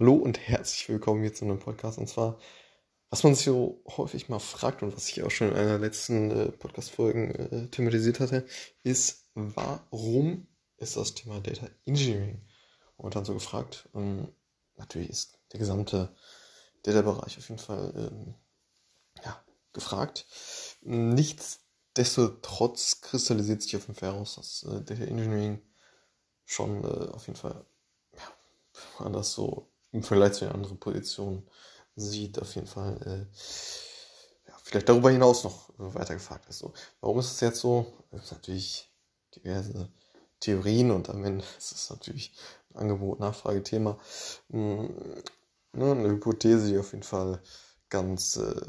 Hallo und herzlich willkommen hier zu einem Podcast. Und zwar, was man sich so häufig mal fragt und was ich auch schon in einer letzten äh, Podcast-Folgen äh, thematisiert hatte, ist, warum ist das Thema Data Engineering momentan so gefragt? Ähm, natürlich ist der gesamte Data-Bereich auf jeden Fall ähm, ja, gefragt. Nichtsdestotrotz kristallisiert sich auf jeden Fall heraus, dass äh, Data Engineering schon äh, auf jeden Fall ja, anders so im Vergleich zu den anderen Positionen sieht, auf jeden Fall äh, ja, vielleicht darüber hinaus noch weiter gefragt ist. So, warum ist es jetzt so? Es gibt natürlich diverse Theorien und am Ende ist es natürlich ein Angebot-Nachfrage-Thema. Hm, ne, eine Hypothese, die auf jeden Fall ganz, äh,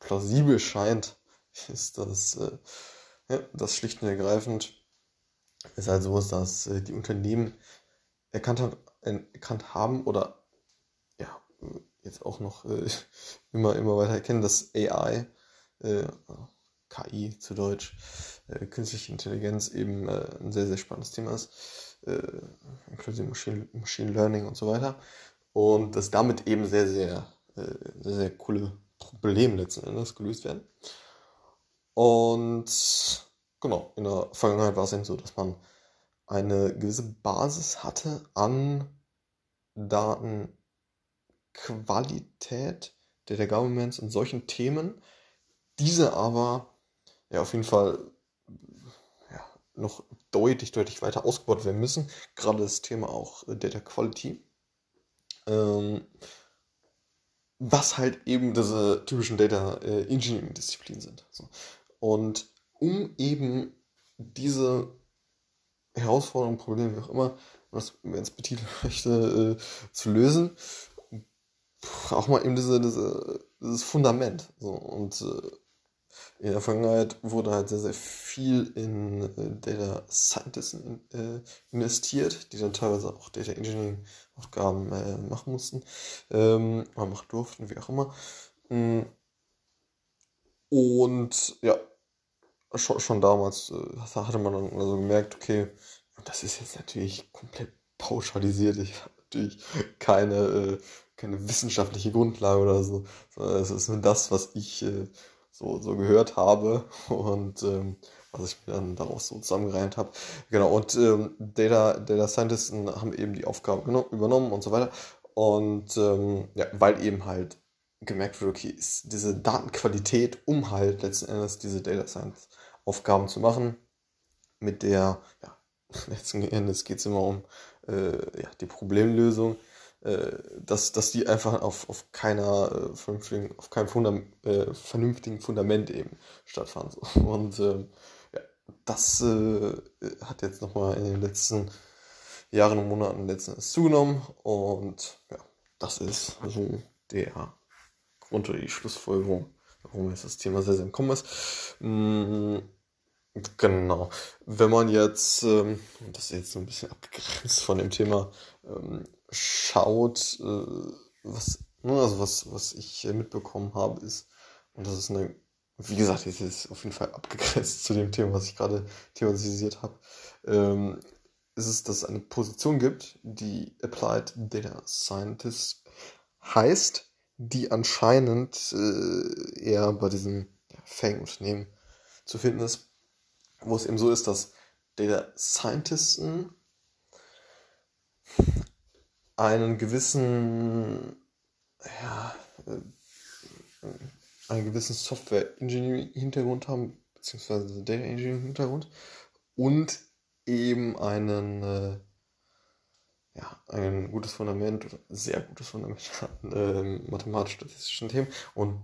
plausibel scheint, ist, dass äh, ja, das schlicht und ergreifend ist halt so, dass äh, die Unternehmen erkannt, hat, erkannt haben oder jetzt auch noch äh, immer, immer weiter erkennen, dass AI, äh, KI zu Deutsch, äh, künstliche Intelligenz eben äh, ein sehr, sehr spannendes Thema ist, äh, inklusive Machine, Machine Learning und so weiter. Und dass damit eben sehr, sehr, äh, sehr, sehr coole Probleme letzten Endes gelöst werden. Und genau, in der Vergangenheit war es eben so, dass man eine gewisse Basis hatte an Daten, Qualität der, der Governments in solchen Themen, diese aber ja auf jeden Fall ja, noch deutlich, deutlich weiter ausgebaut werden müssen. Gerade das Thema auch äh, Data Quality. Ähm, was halt eben diese typischen Data äh, Engineering Disziplinen sind. So. Und um eben diese Herausforderungen, Probleme, wie auch immer, man es betiteln möchte, äh, zu lösen, auch mal eben diese, diese, dieses Fundament. So. Und äh, in der Vergangenheit wurde halt sehr, sehr viel in äh, Data Scientists in, äh, investiert, die dann teilweise auch Data Engineering Aufgaben äh, machen mussten, ähm, oder machen durften, wie auch immer. Mm. Und ja, schon, schon damals äh, hatte man dann also gemerkt, okay, das ist jetzt natürlich komplett pauschalisiert. Ich natürlich keine äh, keine wissenschaftliche Grundlage oder so, sondern es ist nur das, was ich äh, so, so gehört habe und ähm, was ich mir dann daraus so zusammengereimt habe. Genau, und ähm, Data, Data Scientisten haben eben die Aufgabe übernommen und so weiter. Und ähm, ja, weil eben halt gemerkt wird, okay, ist diese Datenqualität, um halt letzten Endes diese Data Science Aufgaben zu machen, mit der, ja, letzten Endes geht es immer um ja, die Problemlösung äh, dass, dass die einfach auf, auf keiner äh, vernünftigen, auf keinem Fundam äh, vernünftigen Fundament eben stattfanden. Und ähm, ja, das äh, hat jetzt nochmal in den letzten Jahren und Monaten letztendlich zugenommen. Und ja, das ist so der Grund oder die Schlussfolgerung, warum jetzt das Thema sehr, sehr im Kommen ist. Genau. Wenn man jetzt, ähm, das ist jetzt so ein bisschen abgegrenzt von dem Thema, ähm, schaut, äh, was, ne, also was, was ich mitbekommen habe, ist, und das ist eine, wie gesagt, jetzt ist auf jeden Fall abgegrenzt zu dem Thema, was ich gerade thematisiert habe, ähm, ist es, dass es eine Position gibt, die Applied Data Scientist heißt, die anscheinend äh, eher bei diesen ja, Fang-Unternehmen zu finden ist, wo es eben so ist, dass Data Scientisten einen gewissen, ja, äh, einen gewissen Software-Engineering-Hintergrund haben, beziehungsweise Data Engineering-Hintergrund und eben einen, äh, ja, ein gutes Fundament oder sehr gutes Fundament an äh, mathematisch-statistischen Themen. Und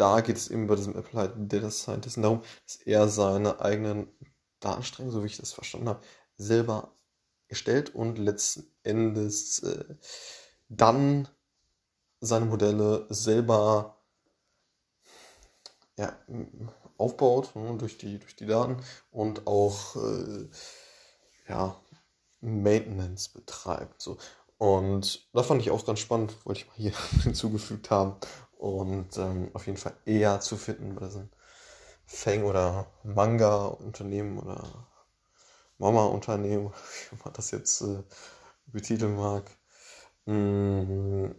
da geht es eben bei diesem Applied Data Scientist darum, dass er seine eigenen Datenstränge, so wie ich das verstanden habe, selber erstellt und letzten Endes äh, dann seine Modelle selber ja, aufbaut ne, durch, die, durch die Daten und auch äh, ja, Maintenance betreibt. So. Und da fand ich auch ganz spannend, wollte ich mal hier hinzugefügt haben. Und ähm, auf jeden Fall eher zu finden bei diesen Fang- oder Manga-Unternehmen oder Mama-Unternehmen, wie man das jetzt äh, betiteln mag. Mm,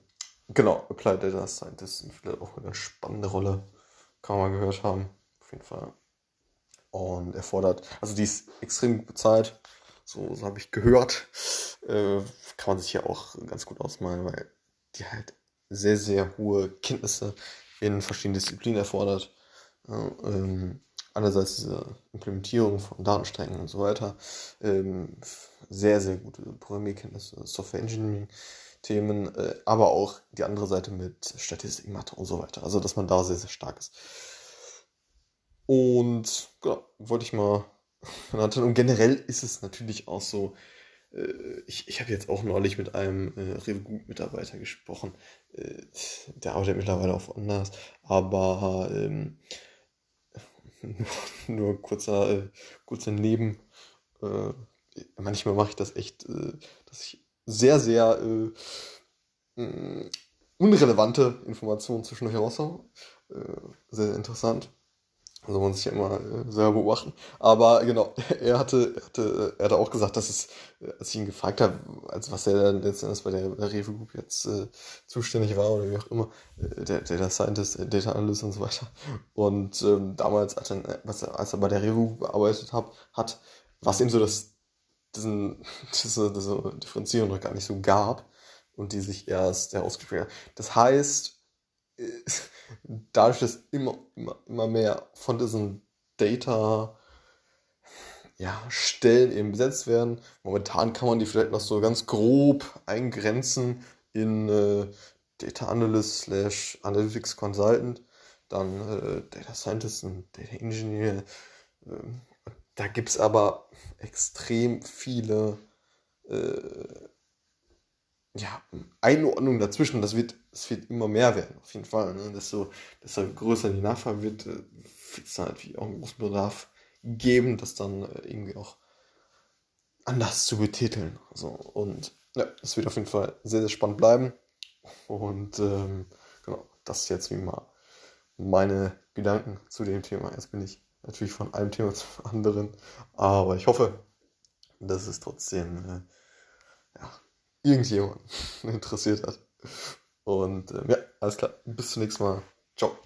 genau, Applied Data Scientist vielleicht auch eine spannende Rolle. Kann man gehört haben. Auf jeden Fall. Und er fordert, also die ist extrem gut bezahlt. So, so habe ich gehört. Äh, kann man sich ja auch ganz gut ausmalen, weil die halt sehr, sehr hohe Kenntnisse in verschiedenen Disziplinen erfordert. Ähm, einerseits diese Implementierung von Datensträngen und so weiter. Ähm, sehr, sehr gute Programmierkenntnisse, Software Engineering. Themen, äh, aber auch die andere Seite mit Statistik, Mathe und so weiter. Also, dass man da sehr, sehr stark ist. Und genau, wollte ich mal. Und generell ist es natürlich auch so, ich, ich habe jetzt auch neulich mit einem äh, Revogut-Mitarbeiter gesprochen. Äh, der arbeitet mittlerweile auch anders, aber ähm, nur, nur kurzer, äh, kurzer Neben. Äh, manchmal mache ich das echt, äh, dass ich sehr, sehr äh, unrelevante Informationen zwischendurch raushaue. Äh, sehr, sehr interessant. Also man sich ja immer äh, selber beobachten. Aber genau, er hatte, hatte, er hatte auch gesagt, dass es, äh, als ich ihn gefragt habe, als was er dann letztendlich bei der, der Rewe Group jetzt äh, zuständig war oder wie auch immer, äh, der Data Scientist, Data Analyst und so weiter. Und ähm, damals, als er, was als er bei der Rewe Group gearbeitet hat, hat, war es eben so, dass diesen, diese, diese Differenzierung noch gar nicht so gab und die sich erst herausgespielt hat. Das heißt, dadurch, dass immer, immer, immer mehr von diesen Data ja, Stellen eben besetzt werden. Momentan kann man die vielleicht noch so ganz grob eingrenzen in äh, Data Analyst slash Analytics Consultant, dann äh, Data Scientist und Data Engineer. Ähm, da gibt es aber extrem viele äh, ja, Einordnung dazwischen, das wird, es wird immer mehr werden, auf jeden Fall. Ne? Desto, desto größer die Nachfrage wird, äh, wird es natürlich auch einen großen Bedarf geben, das dann äh, irgendwie auch anders zu betiteln. Also, und ja, es wird auf jeden Fall sehr, sehr spannend bleiben. Und ähm, genau, das ist jetzt wie mal meine Gedanken zu dem Thema. Jetzt bin ich natürlich von einem Thema zum anderen, aber ich hoffe, dass es trotzdem äh, ja, irgendjemand interessiert hat. Und äh, ja, alles klar. Bis zum nächsten Mal. Ciao.